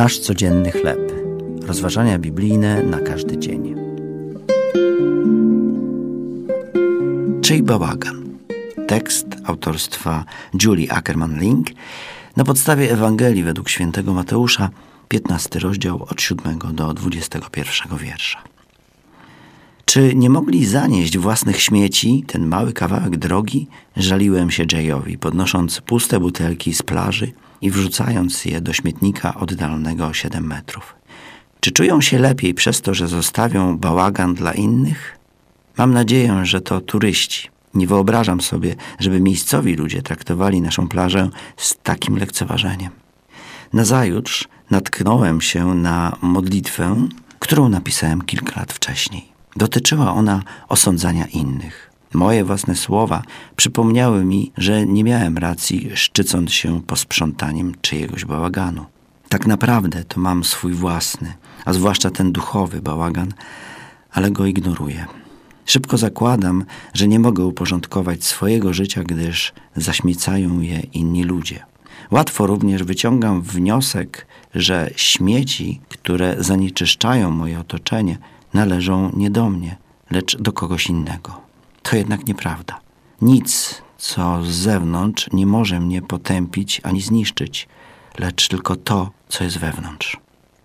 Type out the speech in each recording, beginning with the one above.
Nasz codzienny chleb. Rozważania biblijne na każdy dzień. Czyj bałagan? Tekst autorstwa Julie Ackerman-Link na podstawie Ewangelii według świętego Mateusza, 15 rozdział od 7 do 21 wiersza. Czy nie mogli zanieść własnych śmieci ten mały kawałek drogi? Żaliłem się Jayowi, podnosząc puste butelki z plaży i wrzucając je do śmietnika oddalonego o 7 metrów. Czy czują się lepiej przez to, że zostawią bałagan dla innych? Mam nadzieję, że to turyści. Nie wyobrażam sobie, żeby miejscowi ludzie traktowali naszą plażę z takim lekceważeniem. Nazajutrz natknąłem się na modlitwę, którą napisałem kilka lat wcześniej. Dotyczyła ona osądzania innych. Moje własne słowa przypomniały mi, że nie miałem racji, szczycąc się posprzątaniem czyjegoś bałaganu. Tak naprawdę to mam swój własny, a zwłaszcza ten duchowy bałagan, ale go ignoruję. Szybko zakładam, że nie mogę uporządkować swojego życia, gdyż zaśmiecają je inni ludzie. Łatwo również wyciągam wniosek, że śmieci, które zanieczyszczają moje otoczenie, należą nie do mnie, lecz do kogoś innego. To jednak nieprawda. Nic, co z zewnątrz, nie może mnie potępić ani zniszczyć, lecz tylko to, co jest wewnątrz.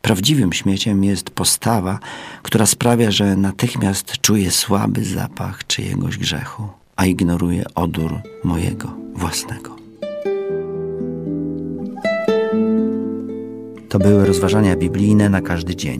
Prawdziwym śmieciem jest postawa, która sprawia, że natychmiast czuję słaby zapach czyjegoś grzechu, a ignoruję odór mojego własnego. To były rozważania biblijne na każdy dzień.